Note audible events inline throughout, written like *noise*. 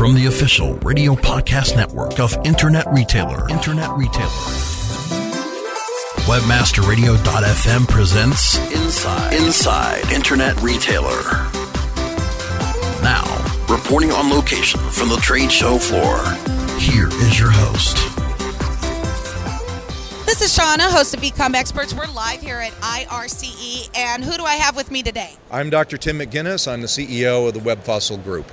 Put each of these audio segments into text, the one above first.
from the official radio podcast network of Internet Retailer. Internet Retailer. Webmasterradio.fm presents Inside Inside Internet Retailer. Now, reporting on location from the trade show floor. Here is your host. This is Shauna, host of Ecom Experts. We're live here at IRCE, and who do I have with me today? I'm Dr. Tim McGuinness. I'm the CEO of the WebFossil Group.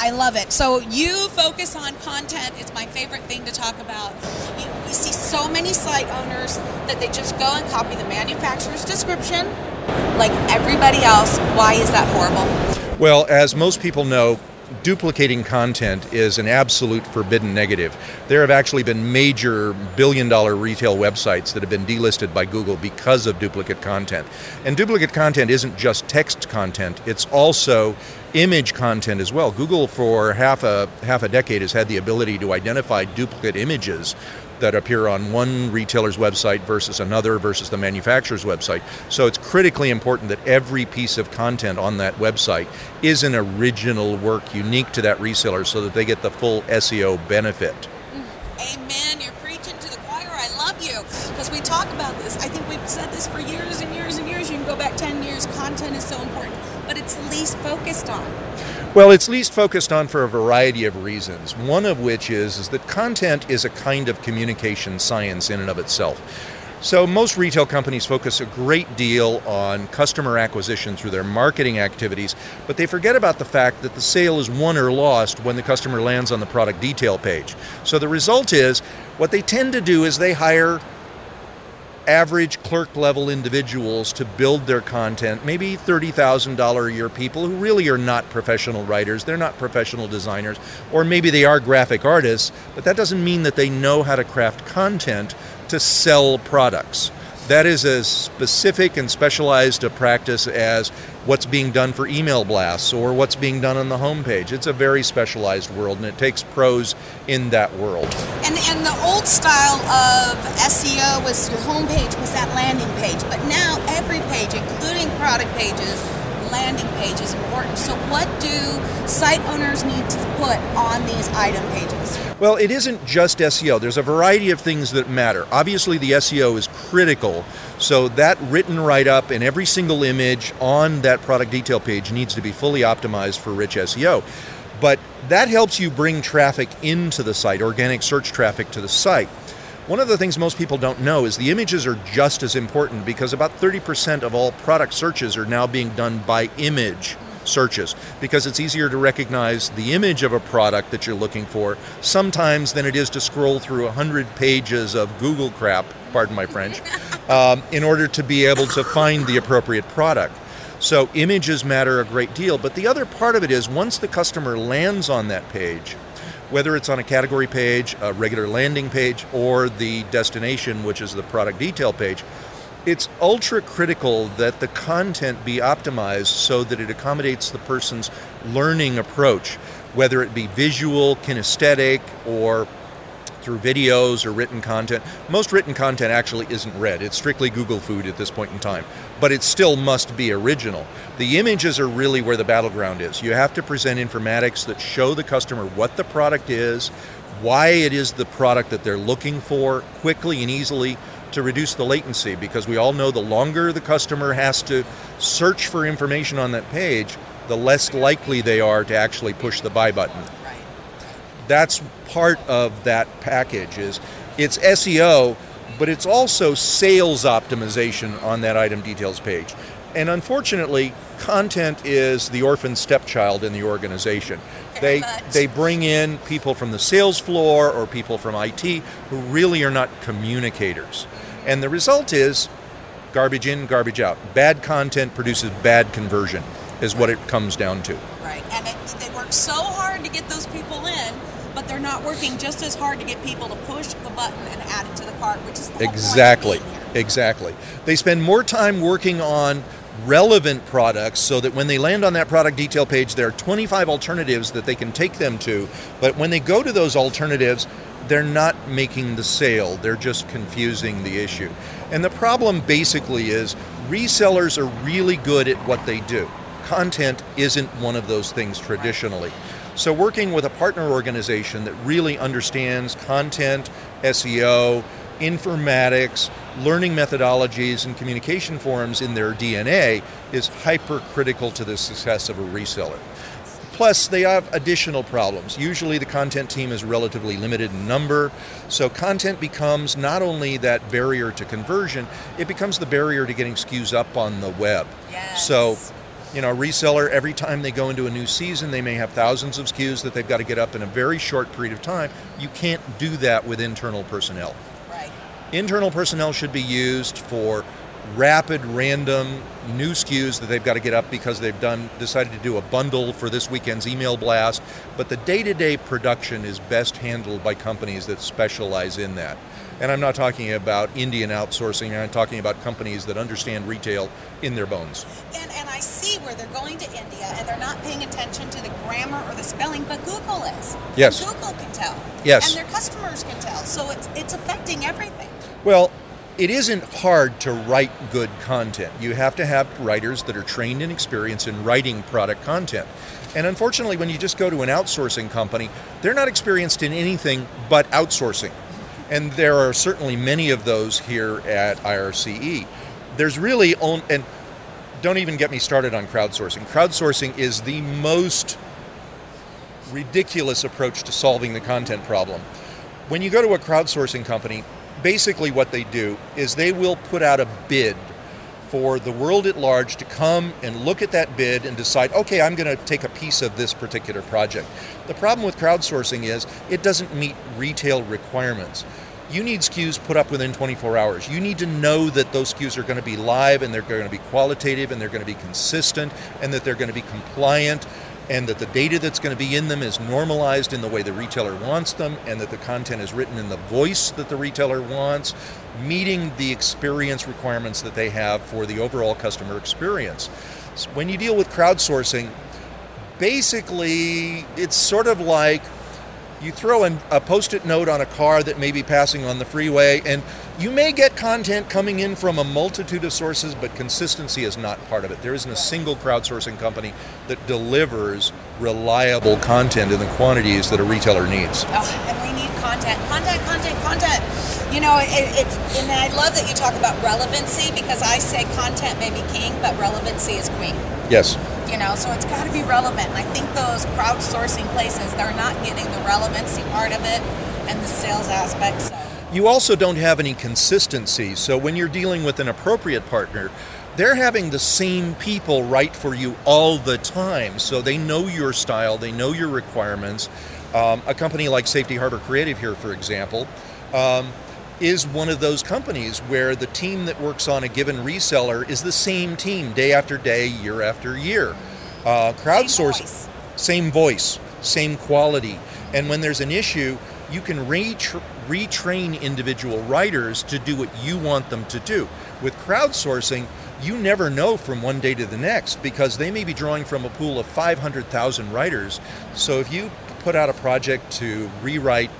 I love it. So you focus on content. It's my favorite thing to talk about. You, you see so many site owners that they just go and copy the manufacturer's description like everybody else. Why is that horrible? Well, as most people know, duplicating content is an absolute forbidden negative. There have actually been major billion dollar retail websites that have been delisted by Google because of duplicate content. And duplicate content isn't just text content, it's also image content as well. Google for half a half a decade has had the ability to identify duplicate images that appear on one retailer's website versus another versus the manufacturer's website. So it's critically important that every piece of content on that website is an original work unique to that reseller so that they get the full SEO benefit. Amen. You're preaching to the choir. I love you because we talk about this. I think we've said this for years and years and years. You can go back 10 years. Content is so important, but it's least focused on. Well, it's least focused on for a variety of reasons. One of which is, is that content is a kind of communication science in and of itself. So, most retail companies focus a great deal on customer acquisition through their marketing activities, but they forget about the fact that the sale is won or lost when the customer lands on the product detail page. So, the result is what they tend to do is they hire average clerk level individuals to build their content, maybe $30,000 a year people who really are not professional writers, they're not professional designers, or maybe they are graphic artists, but that doesn't mean that they know how to craft content to sell products. That is as specific and specialized a practice as what's being done for email blasts or what's being done on the homepage. It's a very specialized world, and it takes pros in that world. And, and the old style of SEO was your homepage was that landing page, but now every page, including product pages, landing page is important. So, what do site owners need to put on these item pages? Well, it isn't just SEO. There's a variety of things that matter. Obviously, the SEO is critical. So, that written write up and every single image on that product detail page needs to be fully optimized for rich SEO. But that helps you bring traffic into the site, organic search traffic to the site. One of the things most people don't know is the images are just as important because about 30% of all product searches are now being done by image searches because it's easier to recognize the image of a product that you're looking for sometimes than it is to scroll through 100 pages of Google crap, pardon my French, *laughs* um, in order to be able to find the appropriate product. So images matter a great deal, but the other part of it is once the customer lands on that page, whether it's on a category page, a regular landing page, or the destination, which is the product detail page, it's ultra critical that the content be optimized so that it accommodates the person's learning approach, whether it be visual, kinesthetic, or through videos or written content. Most written content actually isn't read. It's strictly Google food at this point in time, but it still must be original. The images are really where the battleground is. You have to present informatics that show the customer what the product is, why it is the product that they're looking for quickly and easily to reduce the latency because we all know the longer the customer has to search for information on that page, the less likely they are to actually push the buy button that's part of that package is it's SEO, but it's also sales optimization on that item details page. And unfortunately, content is the orphan stepchild in the organization. They they bring in people from the sales floor or people from IT who really are not communicators. And the result is garbage in, garbage out. Bad content produces bad conversion is what it comes down to. Right. And it, they work so hard to get those not working just as hard to get people to push the button and add it to the cart, which is the exactly, exactly. They spend more time working on relevant products so that when they land on that product detail page, there are 25 alternatives that they can take them to. But when they go to those alternatives, they're not making the sale, they're just confusing the issue. And the problem basically is resellers are really good at what they do content isn't one of those things traditionally. So, working with a partner organization that really understands content, SEO, informatics, learning methodologies, and communication forms in their DNA is hypercritical to the success of a reseller. Plus, they have additional problems. Usually, the content team is relatively limited in number, so content becomes not only that barrier to conversion, it becomes the barrier to getting SKUs up on the web. Yes. So, you know, a reseller, every time they go into a new season, they may have thousands of SKUs that they've got to get up in a very short period of time. You can't do that with internal personnel. Right. Internal personnel should be used for rapid, random new SKUs that they've got to get up because they've done decided to do a bundle for this weekend's email blast. But the day-to-day production is best handled by companies that specialize in that. And I'm not talking about Indian outsourcing. I'm talking about companies that understand retail in their bones. And, and I where they're going to India and they're not paying attention to the grammar or the spelling, but Google is. Yes. And Google can tell. Yes. And their customers can tell. So it's it's affecting everything. Well, it isn't hard to write good content. You have to have writers that are trained and experienced in writing product content. And unfortunately, when you just go to an outsourcing company, they're not experienced in anything but outsourcing. And there are certainly many of those here at IRCE. There's really only, and don't even get me started on crowdsourcing. Crowdsourcing is the most ridiculous approach to solving the content problem. When you go to a crowdsourcing company, basically what they do is they will put out a bid for the world at large to come and look at that bid and decide, okay, I'm going to take a piece of this particular project. The problem with crowdsourcing is it doesn't meet retail requirements. You need SKUs put up within 24 hours. You need to know that those SKUs are going to be live and they're going to be qualitative and they're going to be consistent and that they're going to be compliant and that the data that's going to be in them is normalized in the way the retailer wants them, and that the content is written in the voice that the retailer wants, meeting the experience requirements that they have for the overall customer experience. So when you deal with crowdsourcing, basically it's sort of like you throw an, a post-it note on a car that may be passing on the freeway and you may get content coming in from a multitude of sources but consistency is not part of it there isn't a single crowdsourcing company that delivers reliable content in the quantities that a retailer needs Oh, and we need content, content, content, content. You know, it, it's and I love that you talk about relevancy because I say content may be king, but relevancy is queen. yes You know, so it's got to be relevant. And I think those crowdsourcing places, they're not getting the relevancy part of it and the sales aspect. So. you also don't have any consistency. So when you're dealing with an appropriate partner, they're having the same people write for you all the time. So they know your style, they know your requirements. Um, a company like Safety Harbor Creative here, for example, um, is one of those companies where the team that works on a given reseller is the same team day after day, year after year. Uh, crowdsourcing, same voice, same quality. And when there's an issue, you can retra- retrain individual writers to do what you want them to do. With crowdsourcing, you never know from one day to the next because they may be drawing from a pool of 500,000 writers. So if you put out a project to rewrite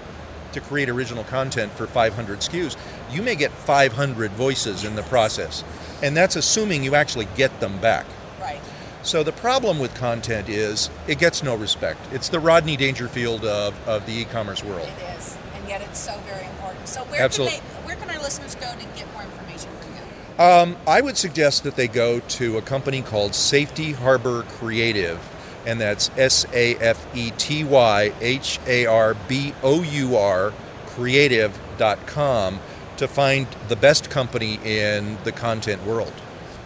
to create original content for 500 SKUs, you may get 500 voices in the process. And that's assuming you actually get them back. Right. So the problem with content is it gets no respect. It's the Rodney Dangerfield of, of the e-commerce world. It is, and yet it's so very important. So where Absolute- can they, where can our listeners go to get more information from you? Um, I would suggest that they go to a company called Safety Harbor Creative, and that's S A F E T Y H A R B O U R creative.com to find the best company in the content world.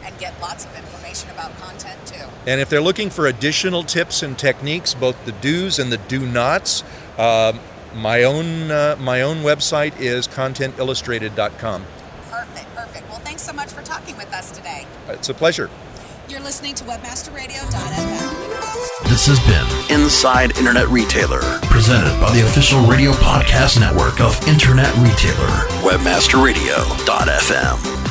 And get lots of information about content too. And if they're looking for additional tips and techniques, both the do's and the do nots, um, my own uh, my own website is contentillustrated.com. Perfect, perfect. Well, thanks so much for talking with us today. It's a pleasure. You're listening to WebmasterRadio.fm. This has been Inside Internet Retailer, presented by the official radio podcast network of Internet Retailer, WebmasterRadio.fm.